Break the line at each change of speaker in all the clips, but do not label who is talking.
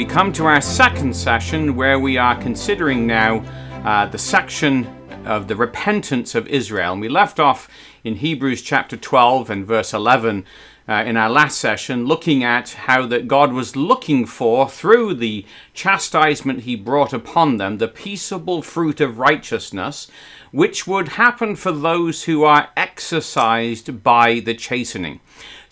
we come to our second session where we are considering now uh, the section of the repentance of Israel. And we left off in Hebrews chapter 12 and verse 11 uh, in our last session, looking at how that God was looking for, through the chastisement he brought upon them, the peaceable fruit of righteousness, which would happen for those who are exercised by the chastening.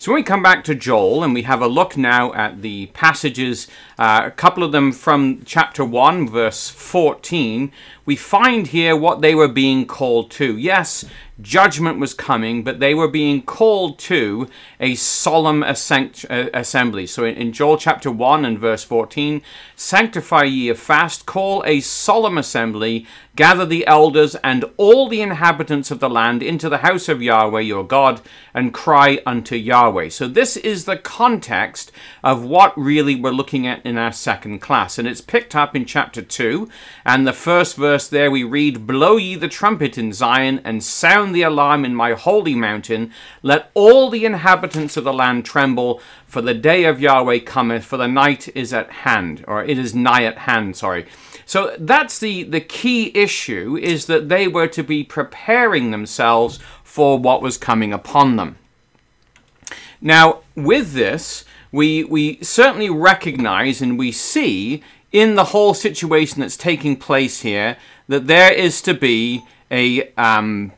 So when we come back to Joel and we have a look now at the passages, uh, a couple of them from chapter 1, verse 14, we find here what they were being called to. Yes, judgment was coming, but they were being called to a solemn uh, assembly. So in Joel chapter 1 and verse 14, sanctify ye a fast, call a solemn assembly, gather the elders and all the inhabitants of the land into the house of Yahweh your God, and cry unto Yahweh. So this is the context of what really we're looking at in our second class. And it's picked up in chapter 2, and the first verse there we read, Blow ye the trumpet in Zion, and sound sound the alarm in my holy mountain. Let all the inhabitants of the land tremble, for the day of Yahweh cometh, for the night is at hand, or it is nigh at hand, sorry. So that's the, the key issue, is that they were to be preparing themselves for what was coming upon them. Now, with this, we, we certainly recognize and we see in the whole situation that's taking place here that there is to be a um,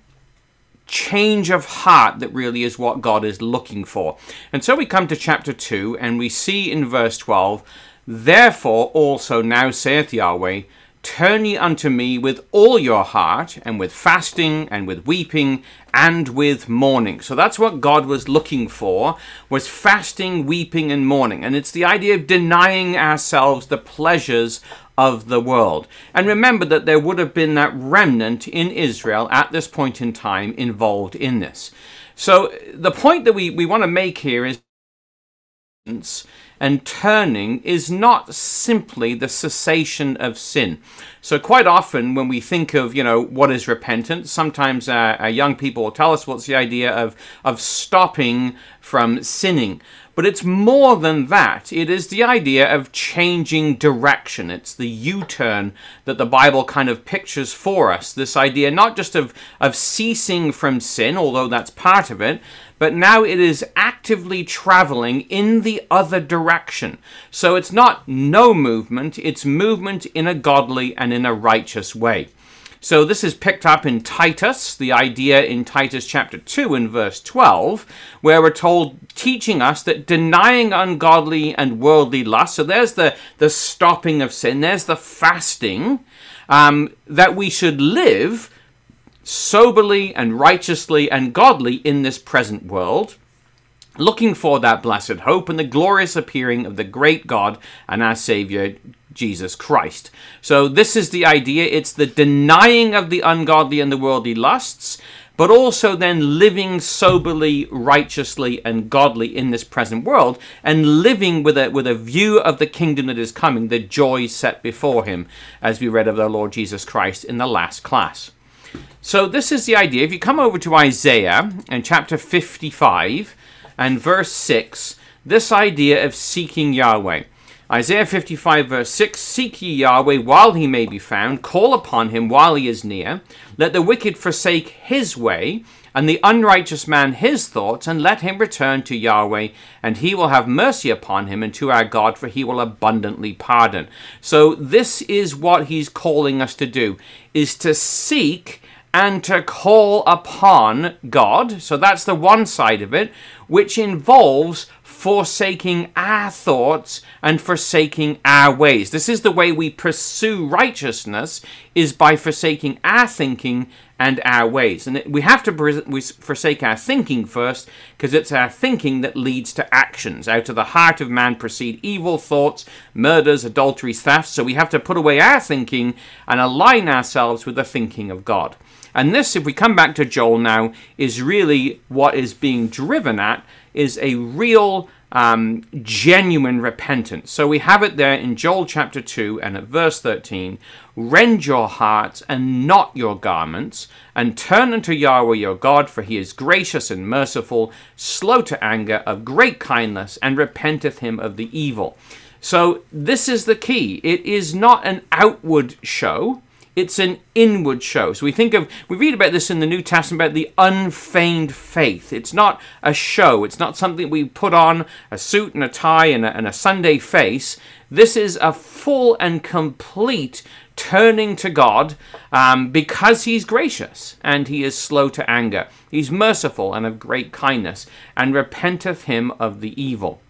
change of heart that really is what God is looking for. And so we come to chapter 2 and we see in verse 12, Therefore also now saith Yahweh, Turn ye unto me with all your heart, and with fasting, and with weeping, and with mourning. So that's what God was looking for, was fasting, weeping, and mourning. And it's the idea of denying ourselves the pleasures of the world. And remember that there would have been that remnant in Israel at this point in time involved in this. So the point that we, we want to make here is and turning is not simply the cessation of sin. So quite often when we think of, you know, what is repentance, sometimes uh, uh, young people will tell us what's the idea of, of stopping from sinning. But it's more than that. It is the idea of changing direction. It's the U turn that the Bible kind of pictures for us. This idea not just of, of ceasing from sin, although that's part of it, but now it is actively traveling in the other direction. So it's not no movement, it's movement in a godly and in a righteous way. So this is picked up in Titus, the idea in Titus chapter 2 and verse 12, where we're told, teaching us that denying ungodly and worldly lust, so there's the, the stopping of sin, there's the fasting, um, that we should live soberly and righteously and godly in this present world looking for that blessed hope and the glorious appearing of the great God and our Savior, Jesus Christ. So, this is the idea it's the denying of the ungodly and the worldly lusts, but also then living soberly, righteously, and godly in this present world, and living with a, with a view of the kingdom that is coming, the joy set before him, as we read of the Lord Jesus Christ in the last class. So, this is the idea. If you come over to Isaiah and chapter 55 and verse 6, this idea of seeking Yahweh. Isaiah 55, verse 6 Seek ye Yahweh while he may be found, call upon him while he is near. Let the wicked forsake his way, and the unrighteous man his thoughts, and let him return to Yahweh, and he will have mercy upon him, and to our God, for he will abundantly pardon. So, this is what he's calling us to do, is to seek and to call upon God. So that's the one side of it, which involves forsaking our thoughts and forsaking our ways. This is the way we pursue righteousness is by forsaking our thinking and our ways. And we have to forsake our thinking first because it's our thinking that leads to actions. Out of the heart of man proceed evil thoughts, murders, adulteries, thefts. So we have to put away our thinking and align ourselves with the thinking of God. And this, if we come back to Joel now, is really what is being driven at is a real, um, genuine repentance. So we have it there in Joel chapter 2 and at verse 13 Rend your hearts and not your garments, and turn unto Yahweh your God, for he is gracious and merciful, slow to anger, of great kindness, and repenteth him of the evil. So this is the key. It is not an outward show. It's an inward show. So we think of, we read about this in the New Testament about the unfeigned faith. It's not a show. It's not something we put on a suit and a tie and a, and a Sunday face. This is a full and complete turning to God um, because He's gracious and He is slow to anger. He's merciful and of great kindness and repenteth Him of the evil.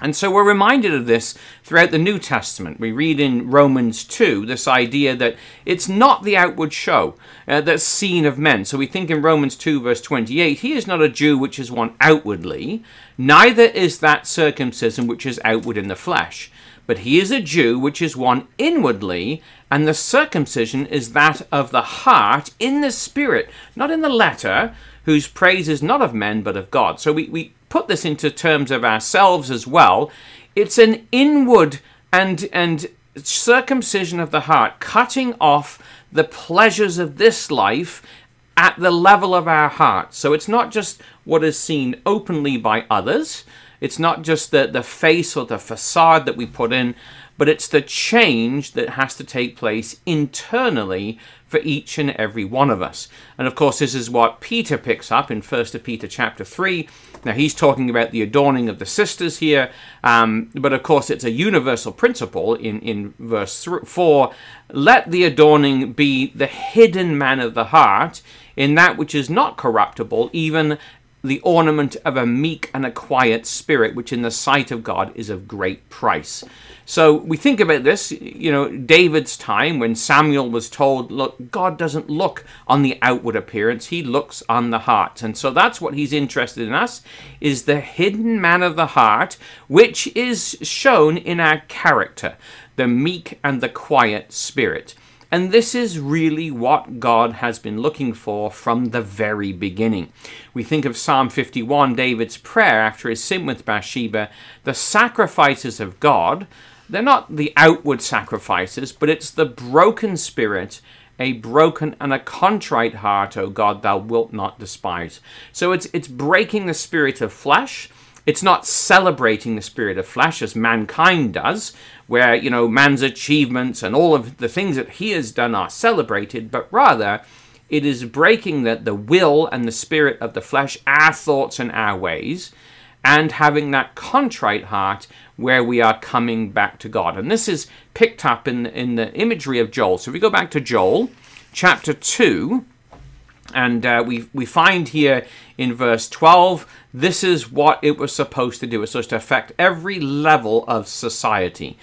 And so we're reminded of this throughout the New Testament. We read in Romans 2 this idea that it's not the outward show uh, that's seen of men. So we think in Romans 2, verse 28, he is not a Jew which is one outwardly, neither is that circumcision which is outward in the flesh. But he is a Jew which is one inwardly, and the circumcision is that of the heart in the spirit, not in the letter, whose praise is not of men but of God. So we, we put this into terms of ourselves as well, it's an inward and and circumcision of the heart, cutting off the pleasures of this life at the level of our heart. So it's not just what is seen openly by others. It's not just the, the face or the facade that we put in, but it's the change that has to take place internally for each and every one of us. And of course, this is what Peter picks up in 1 Peter chapter 3. Now, he's talking about the adorning of the sisters here, um, but of course, it's a universal principle in, in verse 4 let the adorning be the hidden man of the heart in that which is not corruptible, even the ornament of a meek and a quiet spirit, which in the sight of God is of great price. So we think about this, you know, David's time when Samuel was told, look, God doesn't look on the outward appearance, he looks on the heart. And so that's what he's interested in us is the hidden man of the heart, which is shown in our character, the meek and the quiet spirit. And this is really what God has been looking for from the very beginning. We think of Psalm 51, David's prayer after his sin with Bathsheba. The sacrifices of God, they're not the outward sacrifices, but it's the broken spirit a broken and a contrite heart, O God, thou wilt not despise. So it's it's breaking the spirit of flesh. It's not celebrating the spirit of flesh as mankind does, where, you know, man's achievements and all of the things that he has done are celebrated, but rather it is breaking the, the will and the spirit of the flesh, our thoughts and our ways, and having that contrite heart where we are coming back to God. And this is picked up in, in the imagery of Joel. So if we go back to Joel chapter 2, and uh, we, we find here in verse 12, this is what it was supposed to do. It's supposed to affect every level of society.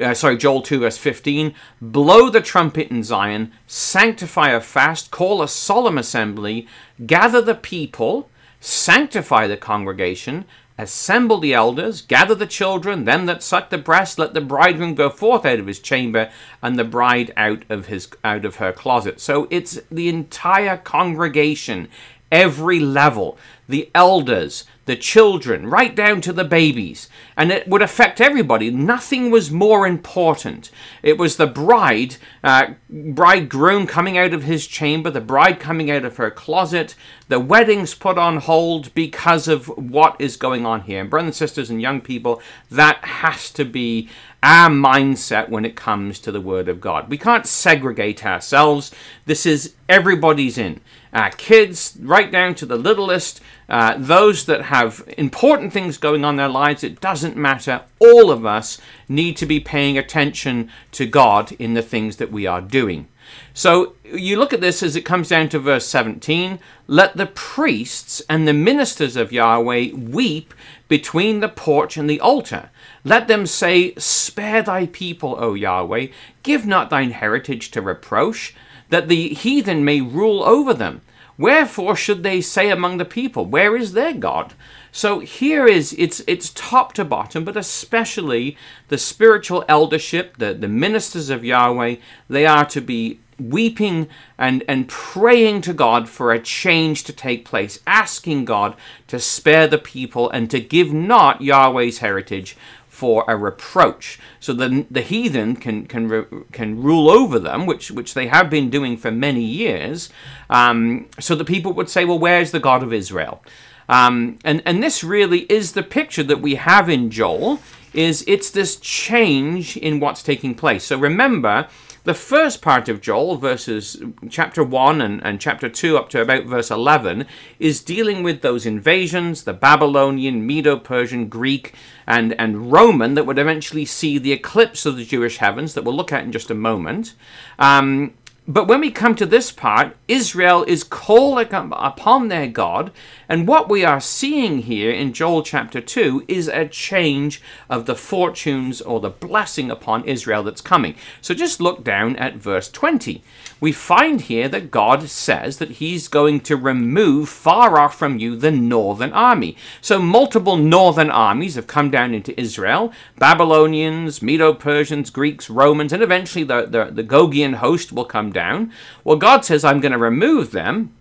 Uh, sorry, Joel 2, verse 15. Blow the trumpet in Zion, sanctify a fast, call a solemn assembly, gather the people, sanctify the congregation, assemble the elders, gather the children, them that suck the breast, let the bridegroom go forth out of his chamber, and the bride out of his out of her closet. So it's the entire congregation, every level, the elders, the children, right down to the babies. And it would affect everybody. Nothing was more important. It was the bride, uh, bridegroom coming out of his chamber, the bride coming out of her closet, the weddings put on hold because of what is going on here. And, brothers and sisters and young people, that has to be our mindset when it comes to the Word of God. We can't segregate ourselves. This is everybody's in. Our kids, right down to the littlest, uh, those that have important things going on in their lives, it doesn't matter. All of us need to be paying attention to God in the things that we are doing. So you look at this as it comes down to verse 17 let the priests and the ministers of Yahweh weep between the porch and the altar. Let them say, Spare thy people, O Yahweh, give not thine heritage to reproach, that the heathen may rule over them. Wherefore should they say among the people, Where is their God? So here is it's it's top to bottom, but especially the spiritual eldership, the, the ministers of Yahweh, they are to be weeping and, and praying to God for a change to take place, asking God to spare the people and to give not Yahweh's heritage for a reproach. So the, the heathen can, can, can rule over them, which, which they have been doing for many years, um, so the people would say, well, where's the God of Israel? Um, and, and this really is the picture that we have in Joel. is it's this change in what's taking place. So remember, the first part of Joel, verses chapter 1 and, and chapter 2 up to about verse 11, is dealing with those invasions, the Babylonian, Medo Persian, Greek, and, and Roman, that would eventually see the eclipse of the Jewish heavens, that we'll look at in just a moment. Um, but when we come to this part, Israel is calling upon their God, and what we are seeing here in Joel chapter 2 is a change of the fortunes or the blessing upon Israel that's coming. So just look down at verse 20 we find here that God says that He's going to remove far off from you the northern army. So multiple northern armies have come down into Israel Babylonians, Medo Persians, Greeks, Romans, and eventually the, the, the Gogian host will come down. Well, God says, I'm going to remove them,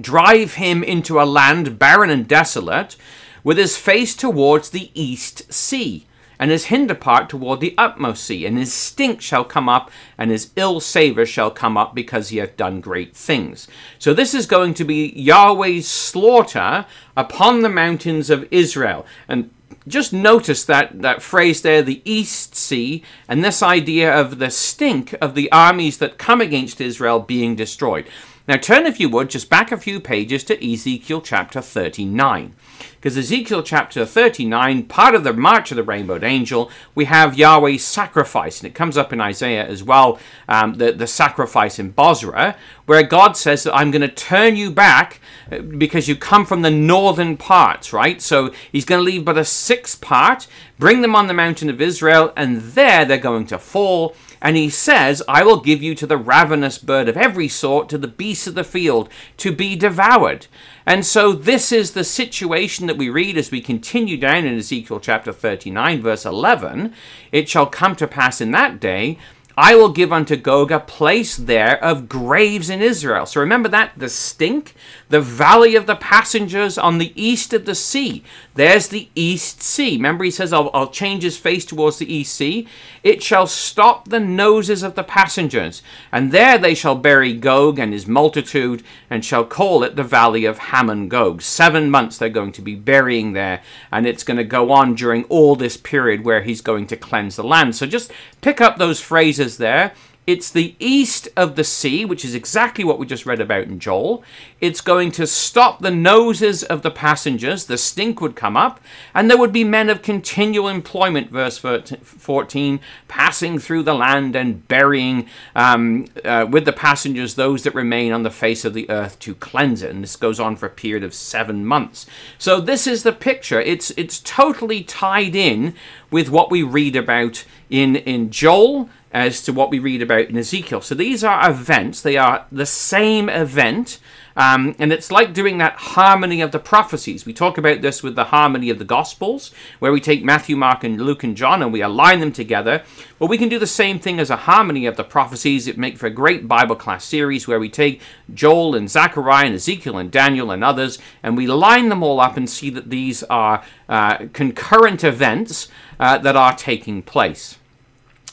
drive him into a land barren and desolate, with his face towards the east sea and his hinder part toward the utmost sea, and his stink shall come up, and his ill savour shall come up, because he hath done great things. So this is going to be Yahweh's slaughter upon the mountains of Israel. And just notice that, that phrase there, the East Sea, and this idea of the stink of the armies that come against Israel being destroyed. Now turn, if you would, just back a few pages to Ezekiel chapter 39 because Ezekiel chapter 39, part of the March of the Rainbowed Angel, we have Yahweh's sacrifice, and it comes up in Isaiah as well, um, the, the sacrifice in Bozrah, where God says that I'm going to turn you back uh, because you come from the northern parts, right? So he's going to leave but a sixth part, bring them on the mountain of Israel, and there they're going to fall and he says, I will give you to the ravenous bird of every sort, to the beasts of the field, to be devoured. And so this is the situation that we read as we continue down in Ezekiel chapter 39, verse 11. It shall come to pass in that day I will give unto Gog a place there of graves in Israel. So remember that the stink, the valley of the passengers on the east of the sea. There's the east sea. Remember, he says, I'll, I'll change his face towards the east sea. It shall stop the noses of the passengers, and there they shall bury Gog and his multitude, and shall call it the valley of Hamon Gog. Seven months they're going to be burying there, and it's going to go on during all this period where he's going to cleanse the land. So just pick up those phrases there. It's the east of the sea, which is exactly what we just read about in Joel. It's going to stop the noses of the passengers, the stink would come up, and there would be men of continual employment, verse 14, passing through the land and burying um, uh, with the passengers those that remain on the face of the earth to cleanse it. And this goes on for a period of seven months. So this is the picture. It's, it's totally tied in with what we read about in, in Joel as to what we read about in Ezekiel. So these are events, they are the same event. Um, and it's like doing that harmony of the prophecies. We talk about this with the harmony of the Gospels, where we take Matthew, Mark, and Luke and John and we align them together. Well, we can do the same thing as a harmony of the prophecies. It makes for a great Bible class series where we take Joel and Zechariah and Ezekiel and Daniel and others, and we line them all up and see that these are uh, concurrent events uh, that are taking place.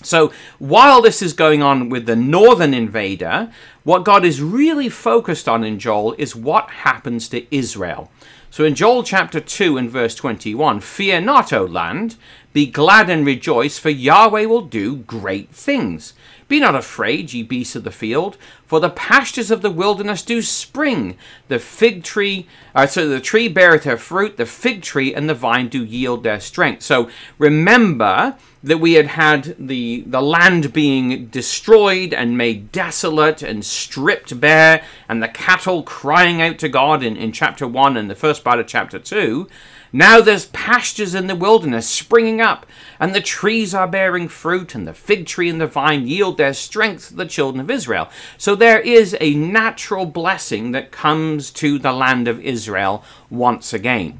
So while this is going on with the northern invader, what God is really focused on in Joel is what happens to Israel. So in Joel chapter 2 and verse 21, Fear not, O land, be glad and rejoice, for Yahweh will do great things. Be not afraid, ye beasts of the field, for the pastures of the wilderness do spring. The fig tree, uh, so the tree beareth her fruit, the fig tree and the vine do yield their strength. So remember that we had had the, the land being destroyed and made desolate and stripped bare, and the cattle crying out to God in, in chapter 1 and the first part of chapter 2. Now there's pastures in the wilderness springing up, and the trees are bearing fruit, and the fig tree and the vine yield their strength to the children of Israel. So there is a natural blessing that comes to the land of Israel once again.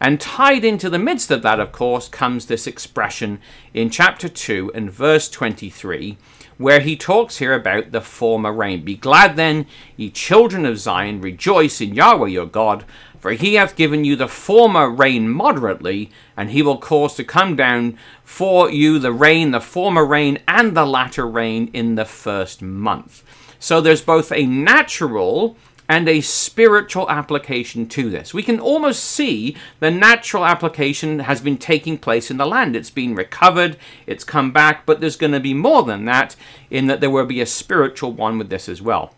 And tied into the midst of that, of course, comes this expression in chapter 2 and verse 23, where he talks here about the former rain. Be glad then, ye children of Zion, rejoice in Yahweh your God, for he hath given you the former rain moderately, and he will cause to come down for you the rain, the former rain, and the latter rain in the first month. So there's both a natural and a spiritual application to this. We can almost see the natural application has been taking place in the land. It's been recovered, it's come back, but there's going to be more than that in that there will be a spiritual one with this as well.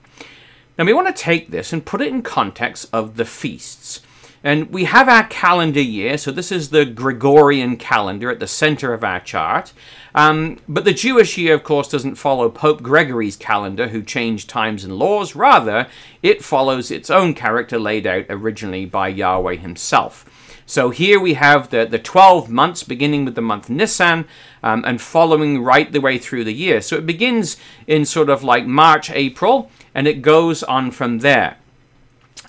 Now, we want to take this and put it in context of the feasts. And we have our calendar year, so this is the Gregorian calendar at the center of our chart. Um, but the Jewish year, of course, doesn't follow Pope Gregory's calendar, who changed times and laws. Rather, it follows its own character laid out originally by Yahweh himself. So here we have the, the 12 months beginning with the month Nisan um, and following right the way through the year. So it begins in sort of like March, April, and it goes on from there.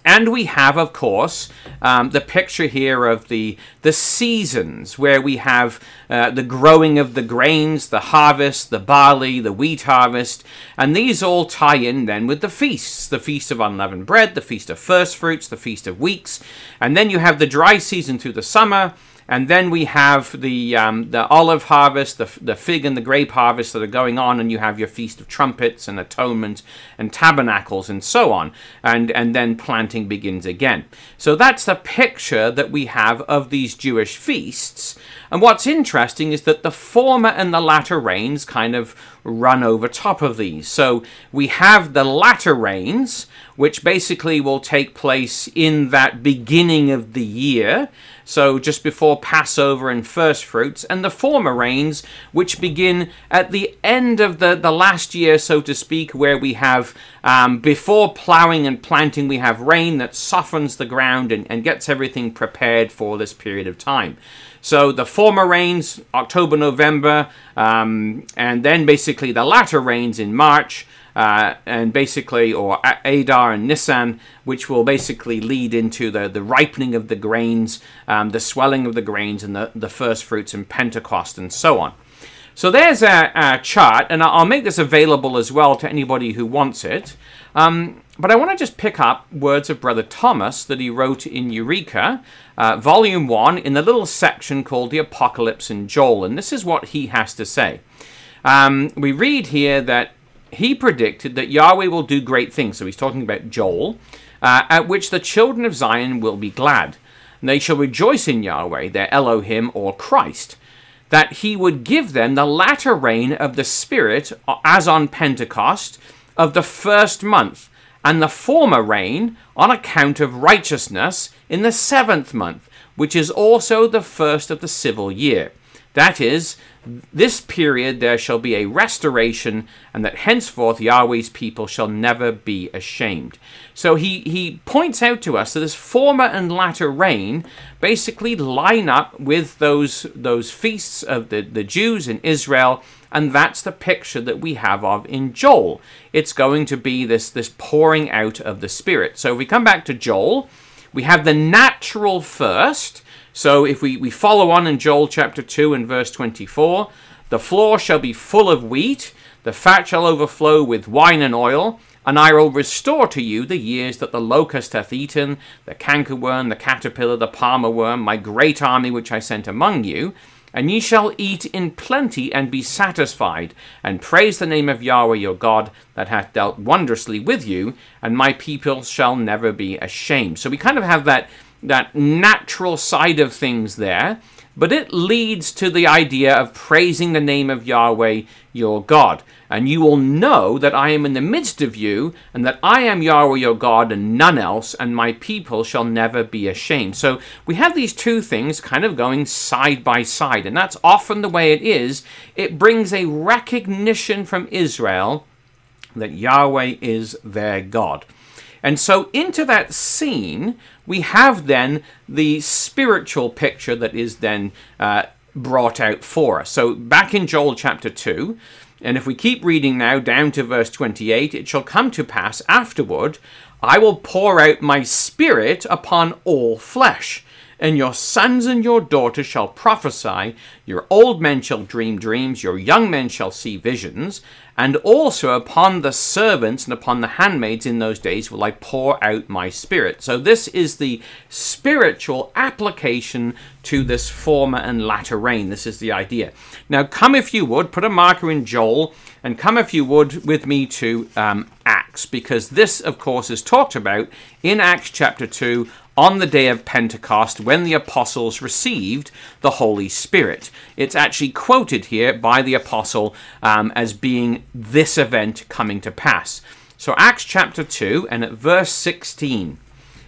And we have, of course, um, the picture here of the, the seasons where we have uh, the growing of the grains, the harvest, the barley, the wheat harvest, and these all tie in then with the feasts the feast of unleavened bread, the feast of first fruits, the feast of weeks, and then you have the dry season through the summer and then we have the um, the olive harvest, the, the fig and the grape harvest that are going on, and you have your feast of trumpets and atonement and tabernacles and so on, and and then planting begins again. So that's the picture that we have of these Jewish feasts. And what's interesting is that the former and the latter rains kind of run over top of these. So we have the latter rains, which basically will take place in that beginning of the year so just before Passover and first fruits, and the former rains, which begin at the end of the, the last year, so to speak, where we have, um, before ploughing and planting, we have rain that softens the ground and, and gets everything prepared for this period of time. So the former rains, October, November, um, and then basically the latter rains in March uh, and basically, or Adar and Nisan, which will basically lead into the, the ripening of the grains, um, the swelling of the grains, and the, the first fruits and Pentecost, and so on. So there's a, a chart, and I'll make this available as well to anybody who wants it. Um, but I want to just pick up words of Brother Thomas that he wrote in Eureka, uh, Volume 1, in the little section called The Apocalypse in Joel. And this is what he has to say. Um, we read here that he predicted that Yahweh will do great things. So he's talking about Joel, uh, at which the children of Zion will be glad. And they shall rejoice in Yahweh, their Elohim or Christ, that he would give them the latter rain of the Spirit, uh, as on Pentecost, of the first month, and the former rain on account of righteousness in the seventh month, which is also the first of the civil year. That is, this period there shall be a restoration, and that henceforth Yahweh's people shall never be ashamed. So he, he points out to us that this former and latter rain basically line up with those, those feasts of the, the Jews in Israel, and that's the picture that we have of in Joel. It's going to be this, this pouring out of the Spirit. So if we come back to Joel, we have the natural first so if we, we follow on in Joel chapter 2 and verse 24, the floor shall be full of wheat, the fat shall overflow with wine and oil, and I will restore to you the years that the locust hath eaten, the cankerworm, the caterpillar, the palmer worm, my great army which I sent among you. And ye shall eat in plenty and be satisfied, and praise the name of Yahweh your God that hath dealt wondrously with you, and my people shall never be ashamed. So we kind of have that that natural side of things there, but it leads to the idea of praising the name of Yahweh your God. And you will know that I am in the midst of you, and that I am Yahweh your God, and none else, and my people shall never be ashamed. So we have these two things kind of going side by side, and that's often the way it is. It brings a recognition from Israel that Yahweh is their God. And so, into that scene, we have then the spiritual picture that is then uh, brought out for us. So, back in Joel chapter 2, and if we keep reading now down to verse 28, it shall come to pass afterward, I will pour out my spirit upon all flesh. and your sons and your daughters shall prophesy, your old men shall dream dreams, your young men shall see visions, and also upon the servants and upon the handmaids in those days will I pour out my spirit. So, this is the spiritual application to this former and latter rain. This is the idea. Now, come if you would, put a marker in Joel, and come if you would with me to um, Acts, because this, of course, is talked about in Acts chapter 2 on the day of Pentecost when the apostles received the Holy Spirit. It's actually quoted here by the apostle um, as being this event coming to pass. So, Acts chapter 2 and at verse 16.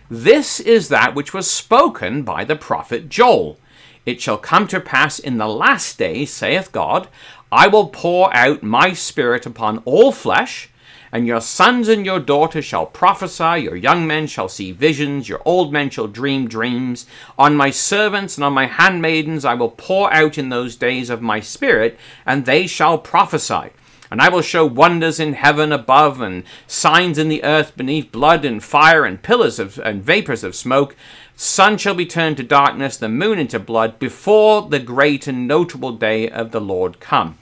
This is that which was spoken by the prophet Joel. It shall come to pass in the last days, saith God, I will pour out my spirit upon all flesh and your sons and your daughters shall prophesy, your young men shall see visions, your old men shall dream dreams. On my servants and on my handmaidens I will pour out in those days of my spirit, and they shall prophesy. And I will show wonders in heaven above, and signs in the earth beneath, blood and fire, and pillars of and vapors of smoke. Sun shall be turned to darkness, the moon into blood, before the great and notable day of the Lord come.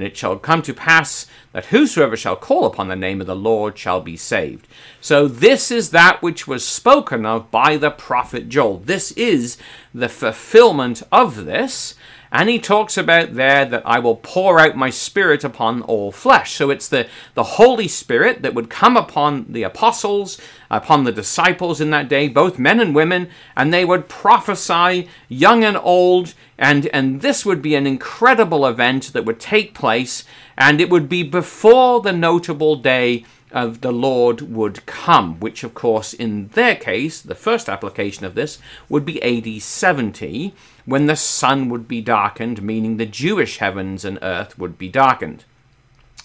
And it shall come to pass that whosoever shall call upon the name of the Lord shall be saved. So this is that which was spoken of by the prophet Joel. This is the fulfillment of this. And he talks about there that I will pour out my spirit upon all flesh. So it's the, the Holy Spirit that would come upon the apostles, upon the disciples in that day, both men and women, and they would prophesy, young and old, and, and this would be an incredible event that would take place, and it would be before the notable day of the Lord would come, which, of course, in their case, the first application of this would be AD 70, when the sun would be darkened, meaning the Jewish heavens and earth would be darkened.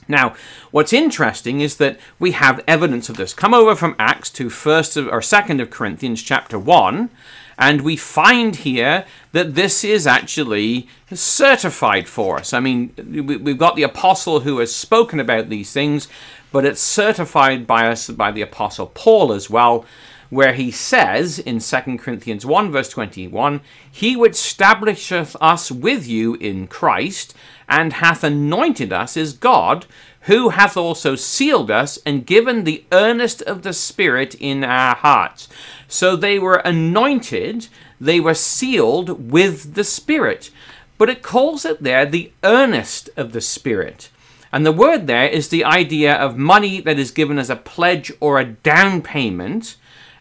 Now, what's interesting is that we have evidence of this. Come over from Acts to first of, or second of Corinthians chapter one, and we find here that this is actually certified for us. I mean, we've got the apostle who has spoken about these things, but it's certified by us by the apostle Paul as well, where he says in 2 Corinthians 1 verse 21, He which establisheth us with you in Christ, and hath anointed us is God, who hath also sealed us and given the earnest of the Spirit in our hearts. So they were anointed, they were sealed with the Spirit. But it calls it there the earnest of the Spirit. And the word there is the idea of money that is given as a pledge or a down payment,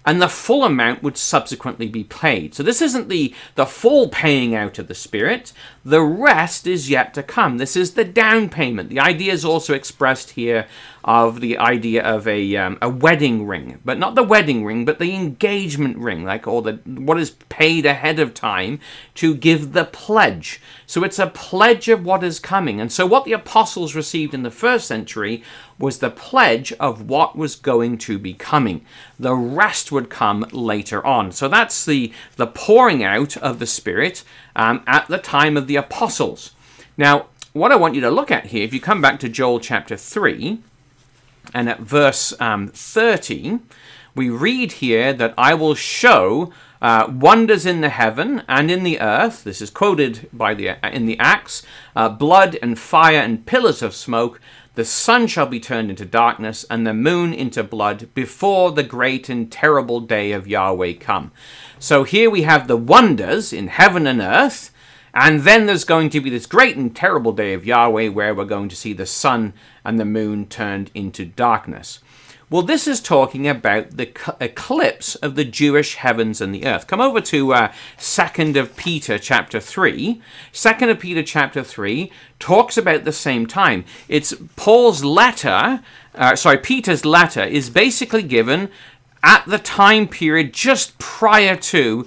and the full amount would subsequently be paid. So this isn't the, the full paying out of the Spirit, the rest is yet to come. This is the down payment. The idea is also expressed here of the idea of a um, a wedding ring, but not the wedding ring, but the engagement ring, like or the what is paid ahead of time to give the pledge. So it's a pledge of what is coming. And so what the apostles received in the first century was the pledge of what was going to be coming. The rest would come later on. So that's the the pouring out of the Spirit um, at the time of the apostles. Now, what I want you to look at here, if you come back to Joel chapter 3, and at verse um, 30, we read here that I will show uh, wonders in the heaven and in the earth. This is quoted by the in the Acts. Uh, blood and fire and pillars of smoke. The sun shall be turned into darkness and the moon into blood before the great and terrible day of Yahweh come. So here we have the wonders in heaven and earth. And then there's going to be this great and terrible day of Yahweh where we're going to see the sun and the moon turned into darkness. Well, this is talking about the eclipse of the Jewish heavens and the earth. Come over to uh, 2nd of Peter chapter 3. 2nd of Peter chapter 3 talks about the same time. It's Paul's letter, uh, sorry, Peter's letter is basically given at the time period just prior to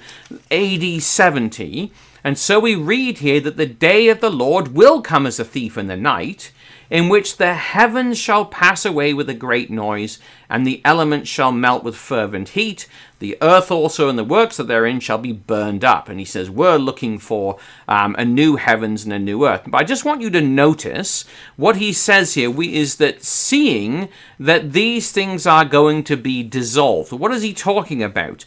AD 70 and so we read here that the day of the Lord will come as a thief in the night, in which the heavens shall pass away with a great noise, and the elements shall melt with fervent heat. The earth also and the works that therein shall be burned up. And he says, We're looking for um, a new heavens and a new earth. But I just want you to notice what he says here we, is that seeing that these things are going to be dissolved. What is he talking about?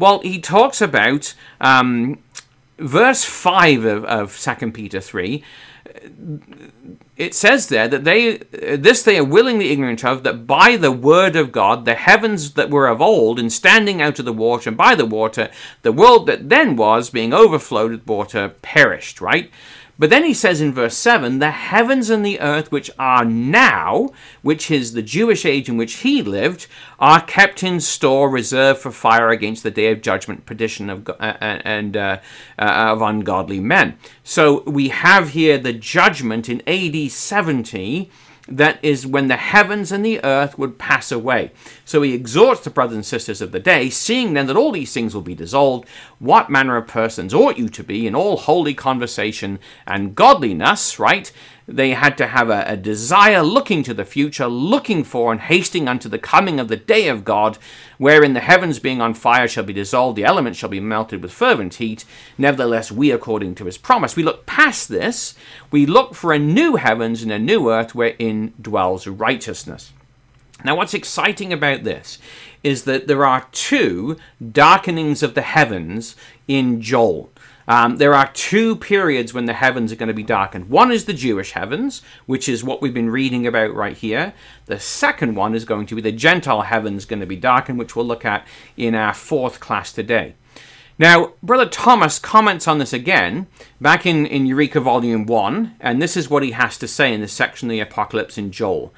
Well, he talks about um, verse 5 of, of 2 Peter 3 it says there that they this they are willingly ignorant of that by the word of God the heavens that were of old and standing out of the water and by the water the world that then was being overflowed with water perished right but then he says in verse 7 the heavens and the earth, which are now, which is the Jewish age in which he lived, are kept in store, reserved for fire against the day of judgment, perdition of, uh, uh, and uh, uh, of ungodly men. So we have here the judgment in AD 70 that is when the heavens and the earth would pass away. So he exhorts the brothers and sisters of the day, seeing then that all these things will be dissolved, what manner of persons ought you to be in all holy conversation and godliness, right? They had to have a, a desire looking to the future, looking for and hasting unto the coming of the day of God, wherein the heavens being on fire shall be dissolved, the elements shall be melted with fervent heat. Nevertheless, we, according to his promise, we look past this, we look for a new heavens and a new earth wherein dwells righteousness. Now, what's exciting about this is that there are two darkenings of the heavens in Joel. Um, there are two periods when the heavens are going to be darkened. One is the Jewish heavens, which is what we've been reading about right here. The second one is going to be the Gentile heavens going to be darkened, which we'll look at in our fourth class today. Now, Brother Thomas comments on this again back in, in Eureka Volume 1, and this is what he has to say in this section of the Apocalypse in Joel.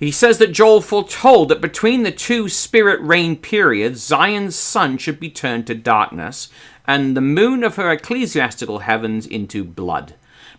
He says that Joel foretold that between the two spirit reign periods, Zion's sun should be turned to darkness, and the moon of her ecclesiastical heavens into blood,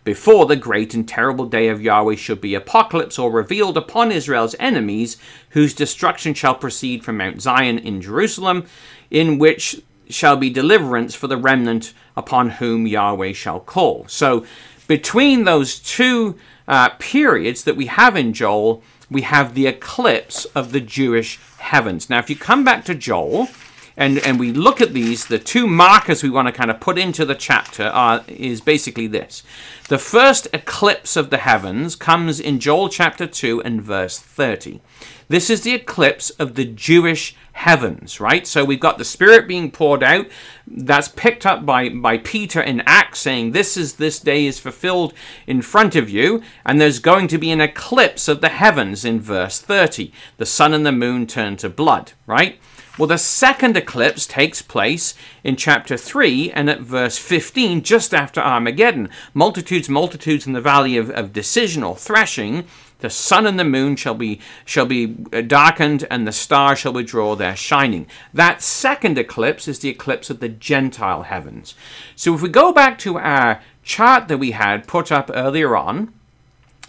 before the great and terrible day of Yahweh should be apocalypse or revealed upon Israel's enemies, whose destruction shall proceed from Mount Zion in Jerusalem, in which shall be deliverance for the remnant upon whom Yahweh shall call. So, between those two uh, periods that we have in Joel, we have the eclipse of the Jewish heavens. Now, if you come back to Joel, and and we look at these, the two markers we want to kind of put into the chapter are is basically this. The first eclipse of the heavens comes in Joel chapter 2 and verse 30. This is the eclipse of the Jewish heavens, right? So we've got the Spirit being poured out. That's picked up by, by Peter in Acts saying, This is this day is fulfilled in front of you. And there's going to be an eclipse of the heavens in verse 30. The sun and the moon turn to blood, right? Well, the second eclipse takes place in chapter 3 and at verse 15, just after Armageddon. Multitudes, multitudes in the valley of, of decision or threshing. The sun and the moon shall be shall be uh, darkened, and the stars shall withdraw their shining. That second eclipse is the eclipse of the Gentile heavens. So if we go back to our chart that we had put up earlier on,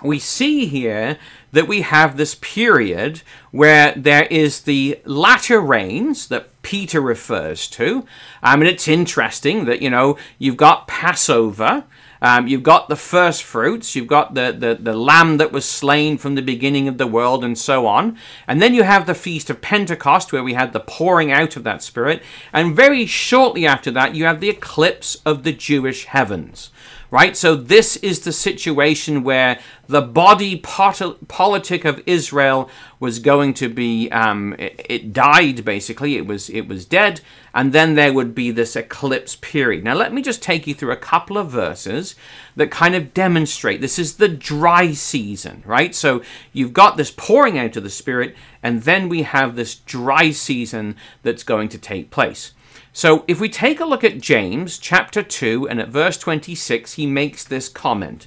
we see here that we have this period where there is the latter rains that Peter refers to. I mean, it's interesting that, you know, you've got Passover, um, you've got the first fruits, you've got the, the, the lamb that was slain from the beginning of the world, and so on. And then you have the Feast of Pentecost, where we had the pouring out of that Spirit. And very shortly after that, you have the eclipse of the Jewish heavens right? So this is the situation where the body politic of Israel was going to be um, it, it, died basically. It was it was dead, and then there would be this eclipse period. Now let me just take you through a couple of verses that kind of demonstrate this is the dry season, right? So you've got this pouring out of the Spirit, and then we have this dry season that's going to take place. So if we take a look at James chapter 2 and at verse 26, he makes this comment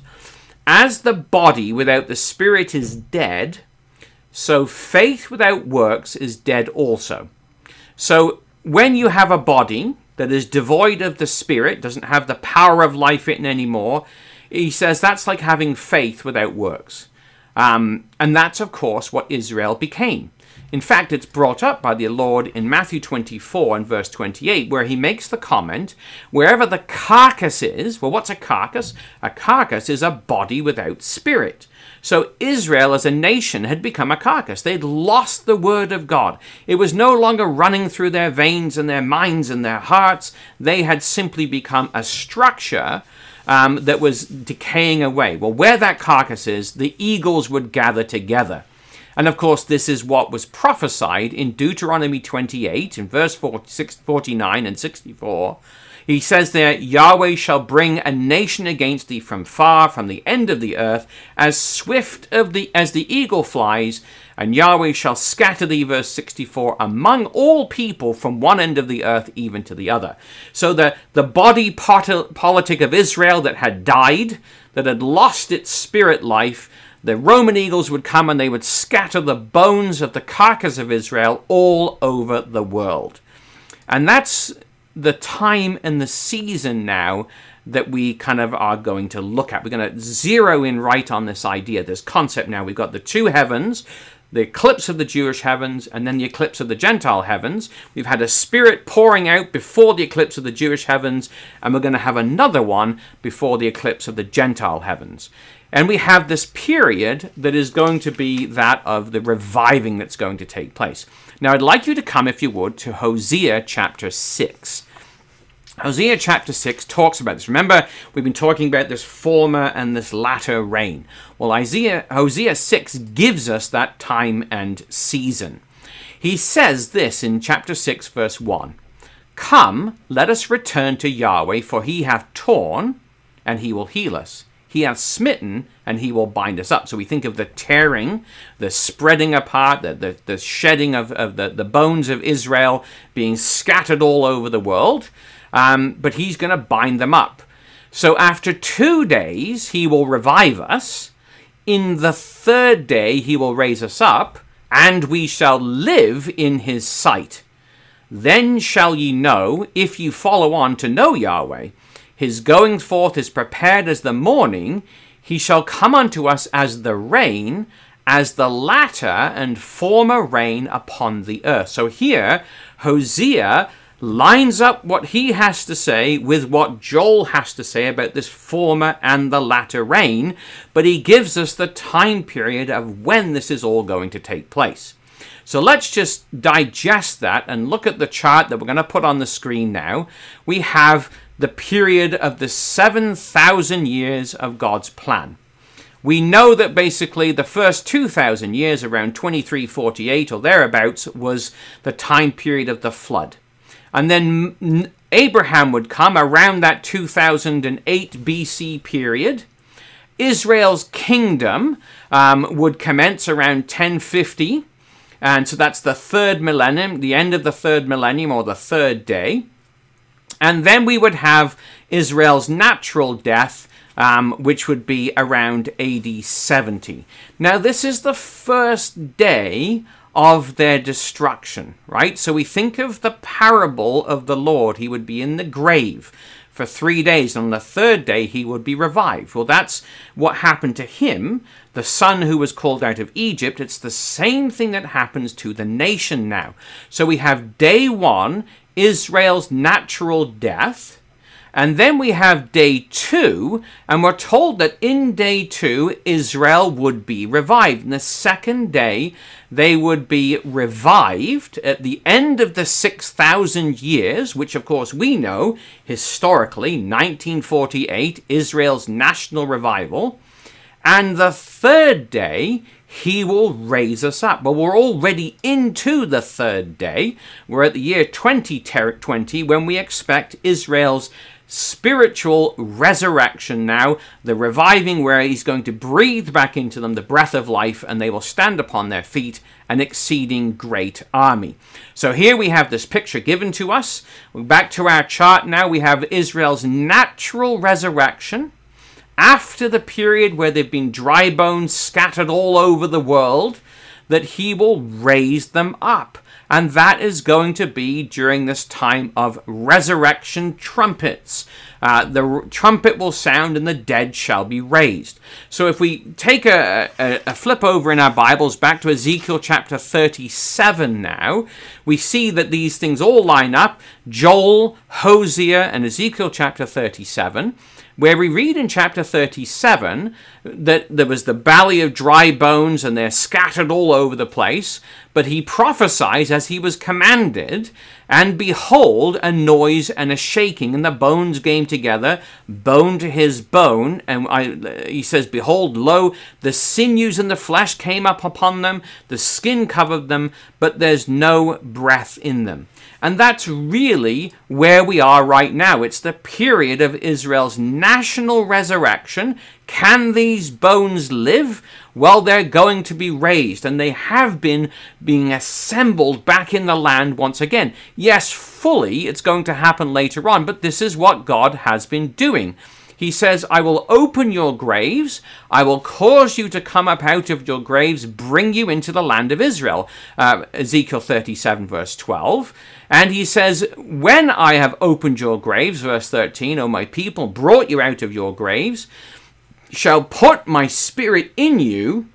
As the body without the spirit is dead, so faith without works is dead also. So when you have a body that is devoid of the spirit, doesn't have the power of life in it anymore, he says that's like having faith without works. Um, and that's, of course, what Israel became. In fact, it's brought up by the Lord in Matthew 24 and verse 28, where he makes the comment wherever the carcass is, well, what's a carcass? A carcass is a body without spirit. So Israel as a nation had become a carcass. They'd lost the word of God. It was no longer running through their veins and their minds and their hearts. They had simply become a structure um, that was decaying away. Well, where that carcass is, the eagles would gather together. And of course, this is what was prophesied in Deuteronomy 28, in verse 49 and 64. He says there, Yahweh shall bring a nation against thee from far, from the end of the earth, as swift of the as the eagle flies, and Yahweh shall scatter thee, verse 64, among all people from one end of the earth even to the other. So the, the body politic of Israel that had died, that had lost its spirit life, the Roman eagles would come and they would scatter the bones of the carcass of Israel all over the world. And that's the time and the season now that we kind of are going to look at. We're going to zero in right on this idea, this concept now. We've got the two heavens, the eclipse of the Jewish heavens, and then the eclipse of the Gentile heavens. We've had a spirit pouring out before the eclipse of the Jewish heavens, and we're going to have another one before the eclipse of the Gentile heavens. And we have this period that is going to be that of the reviving that's going to take place. Now, I'd like you to come, if you would, to Hosea chapter 6. Hosea chapter 6 talks about this. Remember, we've been talking about this former and this latter rain. Well, Isaiah, Hosea 6 gives us that time and season. He says this in chapter 6, verse 1 Come, let us return to Yahweh, for he hath torn, and he will heal us. He hath smitten, and he will bind us up. So we think of the tearing, the spreading apart, the, the, the shedding of, of the, the bones of Israel being scattered all over the world. Um, but he's going to bind them up. So after two days, he will revive us. In the third day, he will raise us up, and we shall live in his sight. Then shall ye know, if you follow on to know Yahweh, his going forth is prepared as the morning. He shall come unto us as the rain, as the latter and former rain upon the earth. So here, Hosea lines up what he has to say with what Joel has to say about this former and the latter rain, but he gives us the time period of when this is all going to take place. So let's just digest that and look at the chart that we're going to put on the screen now. We have the period of the 7,000 years of God's plan. We know that basically the first 2,000 years, around 2348 or thereabouts, was the time period of the flood. And then Abraham would come around that 2008 BC period. Israel's kingdom um, would commence around 1050. And so that's the third millennium, the end of the third millennium or the third day. And then we would have Israel's natural death, um, which would be around AD 70. Now, this is the first day of their destruction, right? So we think of the parable of the Lord. He would be in the grave for three days, and on the third day he would be revived. Well, that's what happened to him, the son who was called out of Egypt. It's the same thing that happens to the nation now. So we have day one Israel's natural death. And then we have day two, and we're told that in day two, Israel would be revived. In the second day, they would be revived at the end of the 6,000 years, which of course we know historically, 1948, Israel's national revival. And the third day, he will raise us up. But we're already into the third day. We're at the year 2020 when we expect Israel's spiritual resurrection now, the reviving where he's going to breathe back into them the breath of life and they will stand upon their feet, an exceeding great army. So here we have this picture given to us. Back to our chart now, we have Israel's natural resurrection after the period where they've been dry bones scattered all over the world, that he will raise them up. And that is going to be during this time of resurrection trumpets. Uh, the trumpet will sound and the dead shall be raised. So if we take a, a, a, flip over in our Bibles back to Ezekiel chapter 37 now, we see that these things all line up. Joel, Hosea, and Ezekiel chapter 37, where we read in chapter 37 that there was the valley of dry bones and they're scattered all over the place. But he prophesies as he was commanded, and behold, a noise and a shaking, and the bones came together, bone to his bone. And I, he says, Behold, lo, the sinews and the flesh came up upon them, the skin covered them, but there's no breath in them. And that's really where we are right now. It's the period of Israel's national resurrection. Can these bones live? Well, they're going to be raised, and they have been being assembled back in the land once again. Yes, fully, it's going to happen later on, but this is what God has been doing. He says, I will open your graves, I will cause you to come up out of your graves, bring you into the land of Israel. Uh, Ezekiel 37, verse 12. And he says, When I have opened your graves, verse 13, O my people, brought you out of your graves, shall put my spirit in you,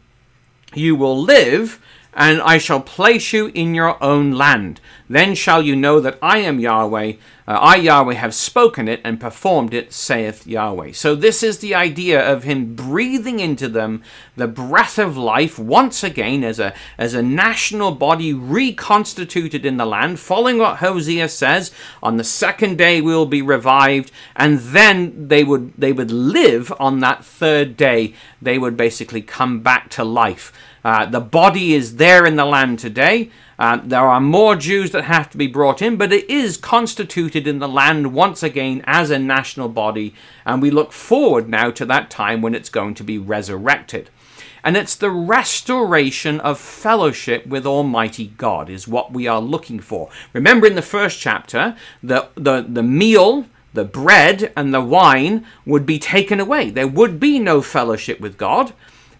you will live, and I shall place you in your own land. Then shall you know that I am Yahweh. Uh, I, Yahweh, have spoken it and performed it, saith Yahweh. So, this is the idea of him breathing into them the breath of life once again as a, as a national body reconstituted in the land, following what Hosea says. On the second day we will be revived, and then they would, they would live on that third day. They would basically come back to life. Uh, the body is there in the land today. Uh, there are more Jews that have to be brought in, but it is constituted in the land once again as a national body, and we look forward now to that time when it's going to be resurrected. And it's the restoration of fellowship with Almighty God, is what we are looking for. Remember in the first chapter, the, the, the meal, the bread, and the wine would be taken away. There would be no fellowship with God.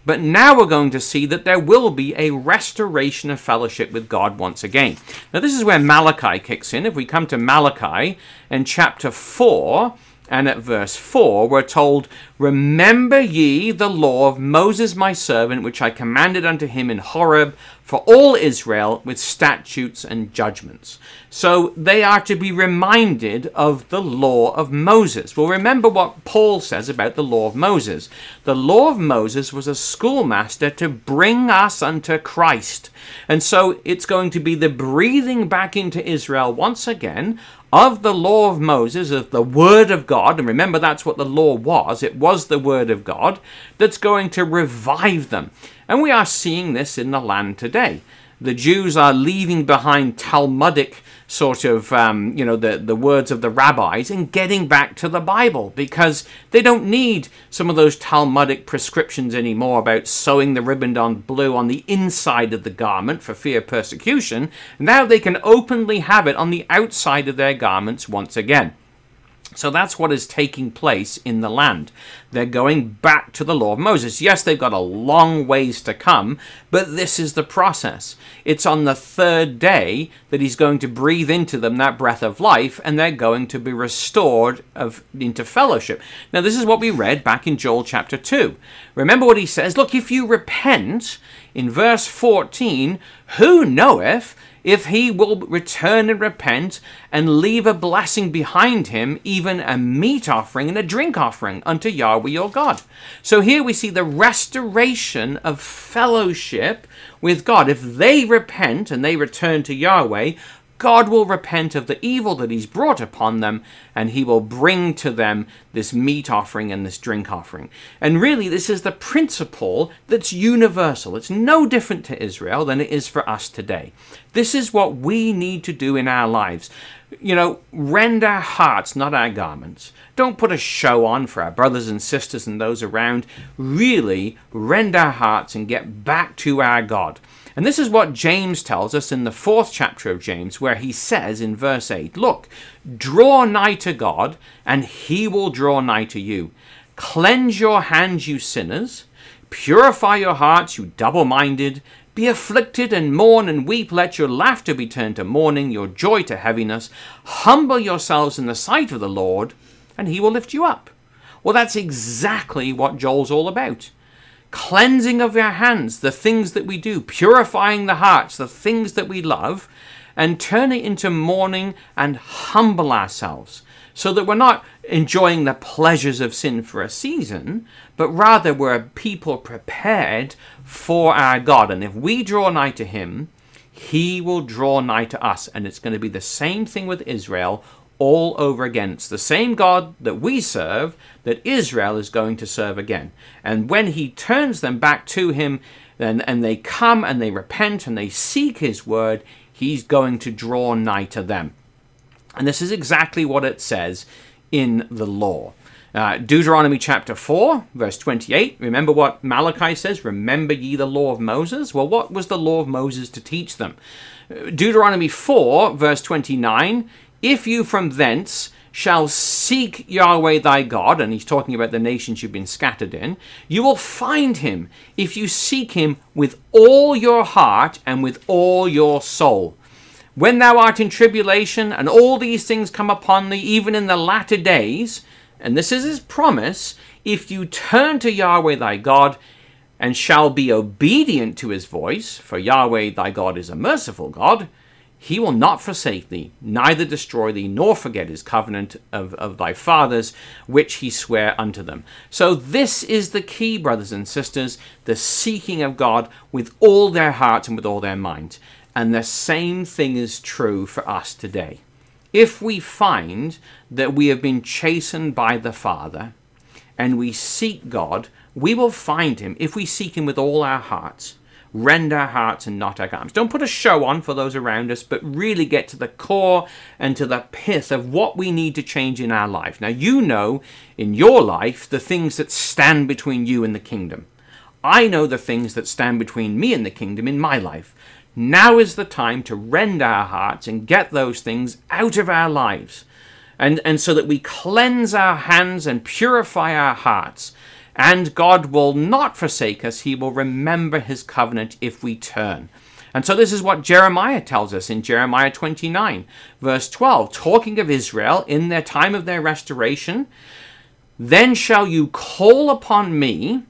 But now we're going to see that there will be a restoration of fellowship with God once again. Now, this is where Malachi kicks in. If we come to Malachi in chapter 4 and at verse 4, we're told, Remember ye the law of Moses my servant, which I commanded unto him in Horeb for all Israel with statutes and judgments. So they are to be reminded of the law of Moses. Well, remember what Paul says about the law of Moses. The law of Moses was a schoolmaster to bring us unto Christ. And so it's going to be the breathing back into Israel once again of the law of Moses, of the Word of God, and remember that's what the law was, it was the Word of God, that's going to revive them. And we are seeing this in the land today. The Jews are leaving behind Talmudic sort of, um, you know, the, the words of the rabbis and getting back to the Bible because they don't need some of those Talmudic prescriptions anymore about sewing the riband on blue on the inside of the garment for fear of persecution. Now they can openly have it on the outside of their garments once again. So that's what is taking place in the land. They're going back to the law of Moses. Yes, they've got a long ways to come, but this is the process. It's on the third day that he's going to breathe into them that breath of life, and they're going to be restored of, into fellowship. Now, this is what we read back in Joel chapter 2. Remember what he says? Look, if you repent, in verse 14, who knoweth if he will return and repent and leave a blessing behind him, even a meat offering and a drink offering unto Yahweh your God. So here we see the restoration of fellowship with God. If they repent and they return to Yahweh, God will repent of the evil that he's brought upon them, and he will bring to them this meat offering and this drink offering. And really, this is the principle that's universal. It's no different to Israel than it is for us today. This is what we need to do in our lives. You know, rend our hearts, not our garments. Don't put a show on for our brothers and sisters and those around. Really rend our hearts and get back to our God. And this is what James tells us in the fourth chapter of James, where he says in verse 8 Look, draw nigh to God, and he will draw nigh to you. Cleanse your hands, you sinners. Purify your hearts, you double minded. Be afflicted and mourn and weep. Let your laughter be turned to mourning, your joy to heaviness. Humble yourselves in the sight of the Lord, and he will lift you up. Well, that's exactly what Joel's all about cleansing of our hands, the things that we do, purifying the hearts, the things that we love, and turn it into mourning and humble ourselves so that we're not enjoying the pleasures of sin for a season, but rather we're a people prepared for our God. And if we draw nigh to Him, He will draw nigh to us. And it's going to be the same thing with Israel all over again. It's the same God that we serve that Israel is going to serve again. And when He turns them back to Him, then, and they come and they repent and they seek His word, He's going to draw nigh to them. And this is exactly what it says in the law. Uh, Deuteronomy chapter 4, verse 28. Remember what Malachi says? Remember ye the law of Moses? Well, what was the law of Moses to teach them? Deuteronomy 4, verse 29. If you from thence shall seek Yahweh thy God, and he's talking about the nations you've been scattered in, you will find him if you seek him with all your heart and with all your soul. When thou art in tribulation, and all these things come upon thee, even in the latter days, and this is his promise, if you turn to Yahweh thy God, and shall be obedient to his voice, for Yahweh thy God is a merciful God, he will not forsake thee, neither destroy thee, nor forget his covenant of, of thy fathers, which he sware unto them. So, this is the key, brothers and sisters, the seeking of God with all their hearts and with all their minds. And the same thing is true for us today. If we find that we have been chastened by the Father and we seek God, we will find Him if we seek Him with all our hearts. Rend our hearts and not our garments. Don't put a show on for those around us, but really get to the core and to the pith of what we need to change in our life. Now, you know in your life the things that stand between you and the kingdom. I know the things that stand between me and the kingdom in my life. Now is the time to rend our hearts and get those things out of our lives. And, and so that we cleanse our hands and purify our hearts. And God will not forsake us, He will remember His covenant if we turn. And so this is what Jeremiah tells us in Jeremiah 29, verse 12, talking of Israel in their time of their restoration. Then shall you call upon me,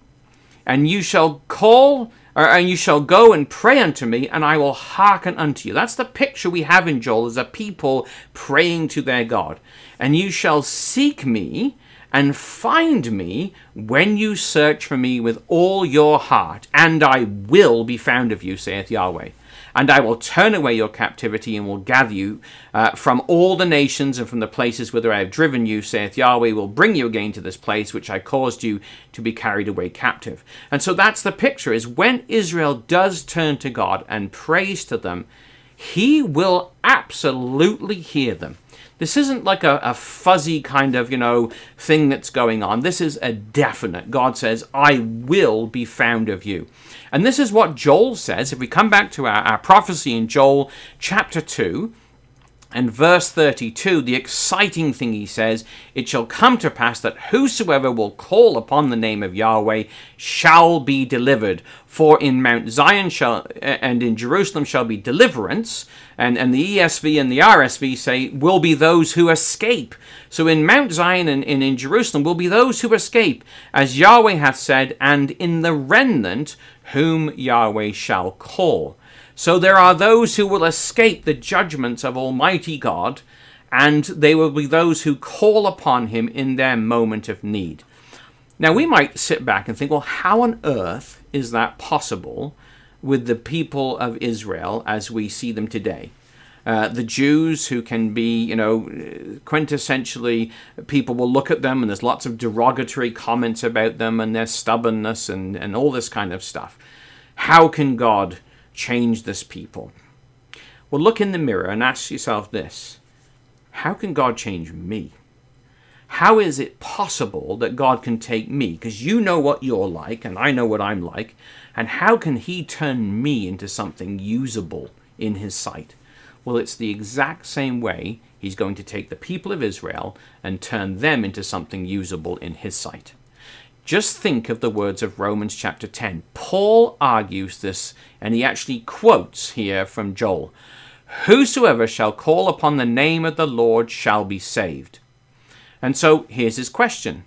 and you shall call and you shall go and pray unto me, and I will hearken unto you. That's the picture we have in Joel as a people praying to their God. And you shall seek me and find me when you search for me with all your heart, and I will be found of you, saith Yahweh. And I will turn away your captivity and will gather you uh, from all the nations and from the places whither I have driven you, saith Yahweh, will bring you again to this place which I caused you to be carried away captive. And so that's the picture is when Israel does turn to God and prays to them, he will absolutely hear them. This isn't like a, a, fuzzy kind of, you know, thing that's going on. This is a definite. God says, I will be found of you. And this is what Joel says. If we come back to our, our prophecy in Joel chapter 2, and verse 32, the exciting thing he says, It shall come to pass that whosoever will call upon the name of Yahweh shall be delivered. For in Mount Zion shall eh, and in Jerusalem shall be deliverance. And, and the ESV and the RSV say, will be those who escape. So in Mount Zion and, and in Jerusalem will be those who escape, as Yahweh hath said, and in the remnant whom Yahweh shall call. So there are those who will escape the judgments of Almighty God, and they will be those who call upon Him in their moment of need. Now, we might sit back and think, well, how on earth is that possible with the people of Israel as we see them today? Uh, the Jews who can be, you know, quintessentially, people will look at them and there's lots of derogatory comments about them and their stubbornness and, and all this kind of stuff. How can God change this people? Well, look in the mirror and ask yourself this How can God change me? How is it possible that God can take me? Because you know what you're like, and I know what I'm like. And how can He turn me into something usable in His sight? Well, it's the exact same way He's going to take the people of Israel and turn them into something usable in His sight. Just think of the words of Romans chapter 10. Paul argues this, and he actually quotes here from Joel Whosoever shall call upon the name of the Lord shall be saved. And so here's his question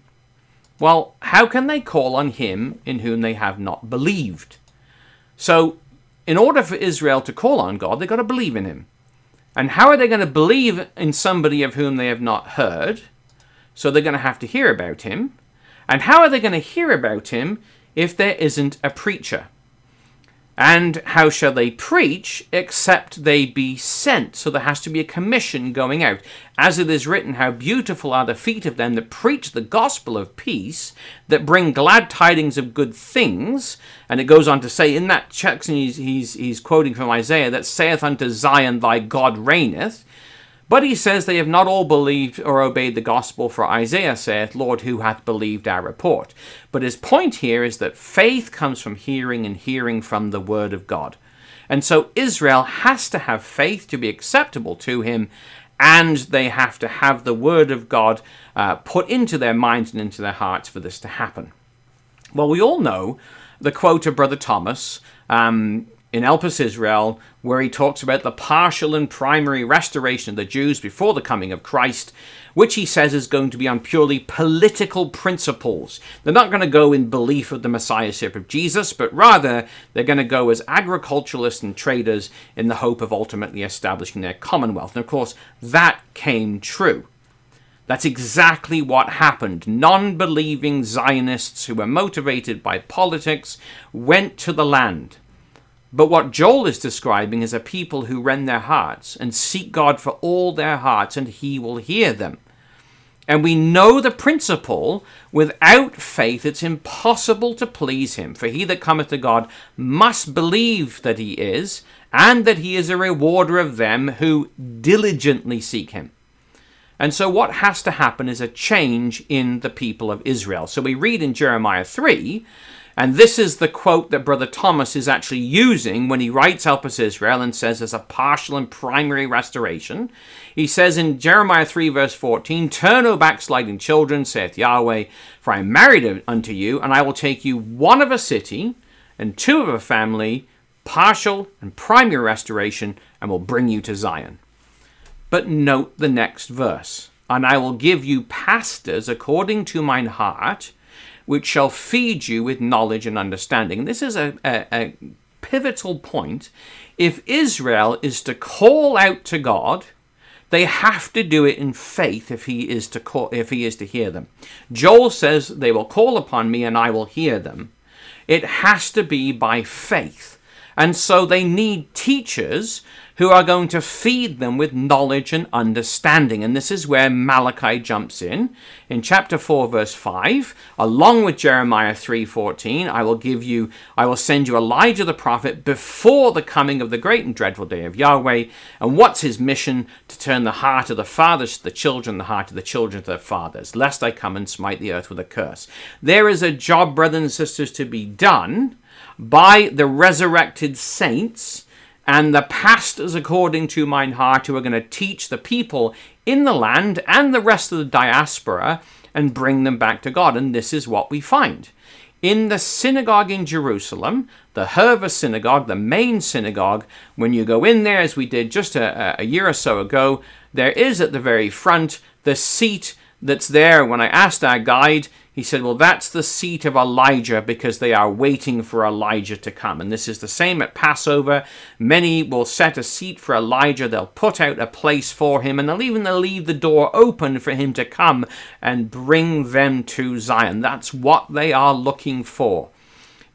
Well, how can they call on him in whom they have not believed? So, in order for Israel to call on God, they've got to believe in him. And how are they going to believe in somebody of whom they have not heard? So they're going to have to hear about him. And how are they going to hear about him if there isn't a preacher? And how shall they preach except they be sent? So there has to be a commission going out. As it is written, How beautiful are the feet of them that preach the gospel of peace, that bring glad tidings of good things. And it goes on to say in that section, he's, he's, he's quoting from Isaiah, that saith unto Zion, Thy God reigneth. But he says they have not all believed or obeyed the gospel, for Isaiah saith, Lord, who hath believed our report? But his point here is that faith comes from hearing and hearing from the word of God. And so Israel has to have faith to be acceptable to him, and they have to have the word of God uh, put into their minds and into their hearts for this to happen. Well, we all know the quote of Brother Thomas um, in Elpis Israel, where he talks about the partial and primary restoration of the Jews before the coming of Christ, which he says is going to be on purely political principles. They're not going to go in belief of the messiahship of Jesus, but rather they're going to go as agriculturalists and traders in the hope of ultimately establishing their commonwealth. And of course, that came true. That's exactly what happened. Non believing Zionists who were motivated by politics went to the land but what Joel is describing is a people who rend their hearts and seek God for all their hearts, and he will hear them. And we know the principle without faith it's impossible to please him. For he that cometh to God must believe that he is, and that he is a rewarder of them who diligently seek him. And so, what has to happen is a change in the people of Israel. So, we read in Jeremiah 3 and this is the quote that Brother Thomas is actually using when he writes Elpis Israel and says there's a partial and primary restoration. He says in Jeremiah 3, verse 14, Turn, O backsliding children, saith Yahweh, for I am married unto you, and I will take you one of a city and two of a family, partial and primary restoration, and will bring you to Zion. But note the next verse. And I will give you pastors according to mine heart, which shall feed you with knowledge and understanding. And this is a, a, a pivotal point. If Israel is to call out to God, they have to do it in faith if he is to call, if he is to hear them. Joel says they will call upon me and I will hear them. It has to be by faith. And so they need teachers who are going to feed them with knowledge and understanding. And this is where Malachi jumps in. In chapter 4 verse 5, along with Jeremiah 3:14, I will give you I will send you Elijah the prophet before the coming of the great and dreadful day of Yahweh. And what's his mission? To turn the heart of the fathers to the children, the heart of the children to their fathers, lest I come and smite the earth with a curse. There is a job, brothers and sisters, to be done by the resurrected saints and the pastors according to mine heart who are going to teach the people in the land and the rest of the diaspora and bring them back to God. And this is what we find. In the synagogue in Jerusalem, the Hurva synagogue, the main synagogue, when you go in there, as we did just a, a year or so ago, there is at the very front the seat that's there. When I asked our guide, he said, Well, that's the seat of Elijah because they are waiting for Elijah to come. And this is the same at Passover. Many will set a seat for Elijah, they'll put out a place for him, and they'll even leave the door open for him to come and bring them to Zion. That's what they are looking for.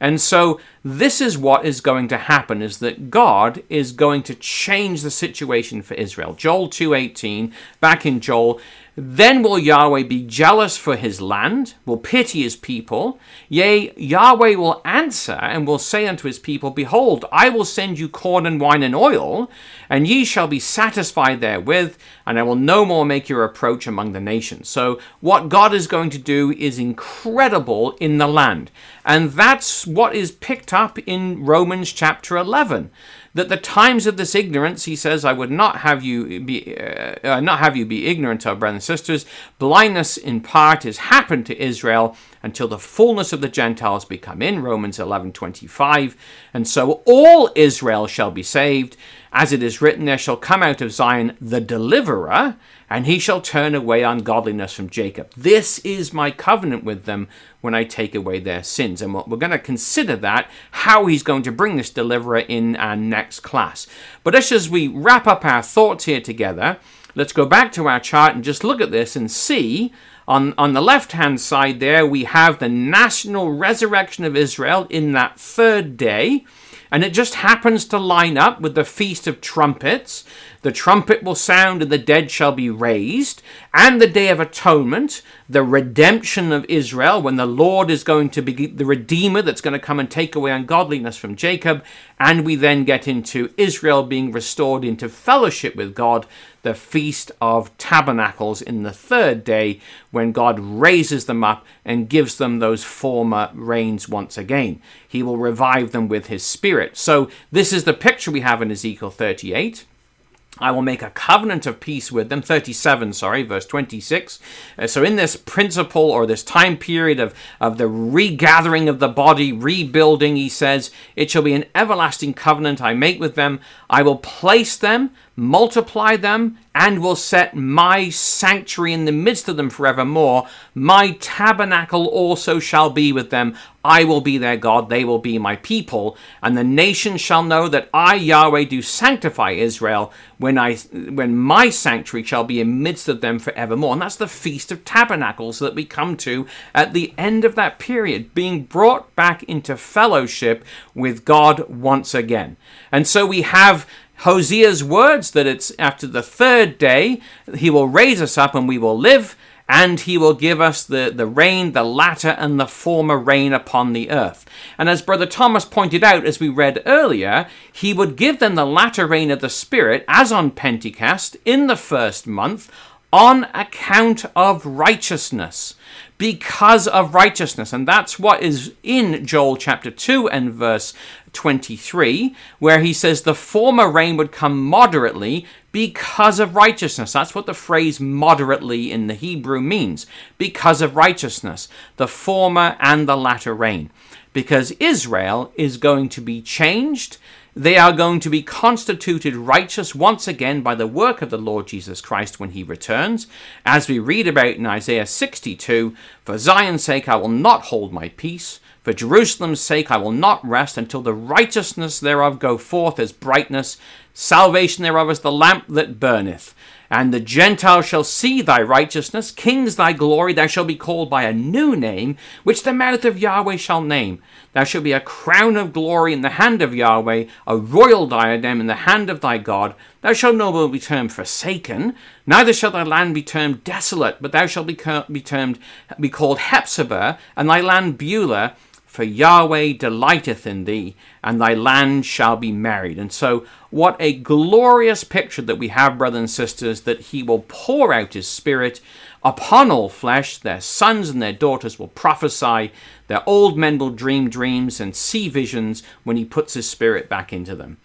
And so this is what is going to happen is that God is going to change the situation for Israel. Joel 2:18 back in Joel then will Yahweh be jealous for his land, will pity his people. Yea, Yahweh will answer and will say unto his people, Behold, I will send you corn and wine and oil, and ye shall be satisfied therewith, and I will no more make your approach among the nations. So, what God is going to do is incredible in the land. And that's what is picked up in Romans chapter 11 that the times of this ignorance, he says, I would not have you be uh, uh, not have you be ignorant of, brothers and sisters. Blindness in part has happened to Israel, until the fullness of the Gentiles become in, Romans 11:25. And so all Israel shall be saved, as it is written, there shall come out of Zion the deliverer, and he shall turn away ungodliness from Jacob. This is my covenant with them when I take away their sins. And we're going to consider that, how he's going to bring this deliverer in our next class. But just as we wrap up our thoughts here together, let's go back to our chart and just look at this and see on, on the left hand side there, we have the national resurrection of Israel in that third day. And it just happens to line up with the Feast of Trumpets. The trumpet will sound and the dead shall be raised. And the Day of Atonement, the redemption of Israel, when the Lord is going to be the Redeemer that's going to come and take away ungodliness from Jacob. And we then get into Israel being restored into fellowship with God, the Feast of Tabernacles in the third day, when God raises them up and gives them those former rains once again. He will revive them with His Spirit. So, this is the picture we have in Ezekiel 38. I will make a covenant of peace with them. 37, sorry, verse 26. Uh, so, in this principle or this time period of, of the regathering of the body, rebuilding, he says, It shall be an everlasting covenant I make with them. I will place them multiply them, and will set my sanctuary in the midst of them forevermore. My tabernacle also shall be with them. I will be their God, they will be my people. And the nations shall know that I, Yahweh, do sanctify Israel when, I, when my sanctuary shall be in midst of them forevermore. And that's the Feast of Tabernacles that we come to at the end of that period, being brought back into fellowship with God once again. And so we have Hosea's words that it's after the third day he will raise us up and we will live, and he will give us the, the rain, the latter and the former rain upon the earth. And as Brother Thomas pointed out, as we read earlier, he would give them the latter rain of the Spirit, as on Pentecost, in the first month, on account of righteousness because of righteousness. And that's what is in Joel chapter 2 and verse 23, where he says the former rain would come moderately because of righteousness. That's what the phrase moderately in the Hebrew means. Because of righteousness. The former and the latter rain. Because Israel is going to be changed they are going to be constituted righteous once again by the work of the Lord Jesus Christ when he returns. As we read about in Isaiah 62 For Zion's sake I will not hold my peace. For Jerusalem's sake I will not rest until the righteousness thereof go forth as brightness, salvation thereof as the lamp that burneth. And the Gentiles shall see thy righteousness, kings thy glory, thou shalt be called by a new name, which the mouth of Yahweh shall name. Thou shalt be a crown of glory in the hand of Yahweh, a royal diadem in the hand of thy God. Thou shalt no more be termed forsaken, neither shall thy land be termed desolate, but thou shalt be, be termed be called Hephzibah, and thy land Beulah, for Yahweh delighteth in thee, and thy land shall be married. And so, what a glorious picture that we have, brothers and sisters, that he will pour out his spirit upon all flesh. Their sons and their daughters will prophesy, their old men will dream dreams and see visions when he puts his spirit back into them.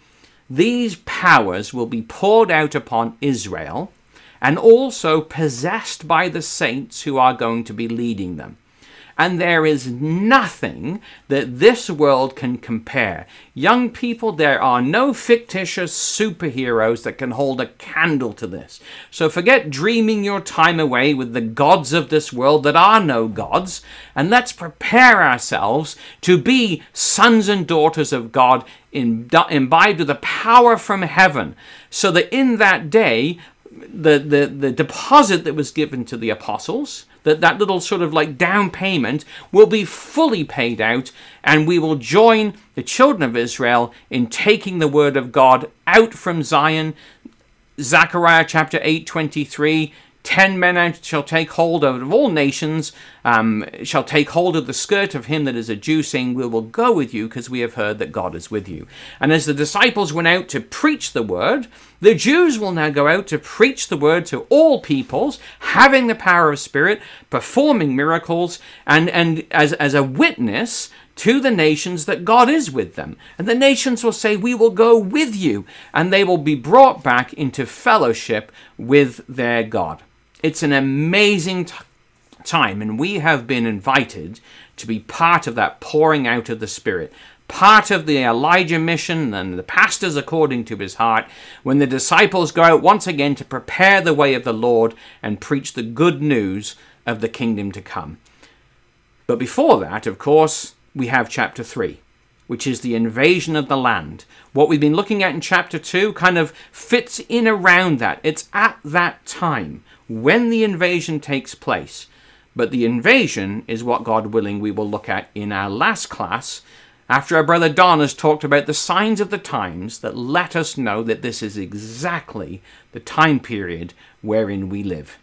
These powers will be poured out upon Israel and also possessed by the saints who are going to be leading them and there is nothing that this world can compare. Young people, there are no fictitious superheroes that can hold a candle to this. So forget dreaming your time away with the gods of this world that are no gods, and let's prepare ourselves to be sons and daughters of God imbibed with the power from heaven, so that in that day, the, the, the deposit that was given to the apostles, that that little sort of like down payment will be fully paid out and we will join the children of Israel in taking the word of God out from Zion. Zechariah chapter 8 23 Ten men shall take hold of all nations, um, shall take hold of the skirt of him that is a Jew, saying, We will go with you, because we have heard that God is with you. And as the disciples went out to preach the word, the Jews will now go out to preach the word to all peoples, having the power of Spirit, performing miracles, and, and as, as a witness to the nations that God is with them. And the nations will say, We will go with you. And they will be brought back into fellowship with their God. It's an amazing time, and we have been invited to be part of that pouring out of the Spirit. Part of the Elijah mission and the pastors according to his heart, when the disciples go out once again to prepare the way of the Lord and preach the good news of the kingdom to come. But before that, of course, we have chapter 3 which is the invasion of the land. What we've been looking at in chapter 2 kind of fits in around that. It's at that time when the invasion takes place. But the invasion is what, God willing, we will look at in our last class after our brother Don has talked about the signs of the times that let us know that this is exactly the time period wherein we live.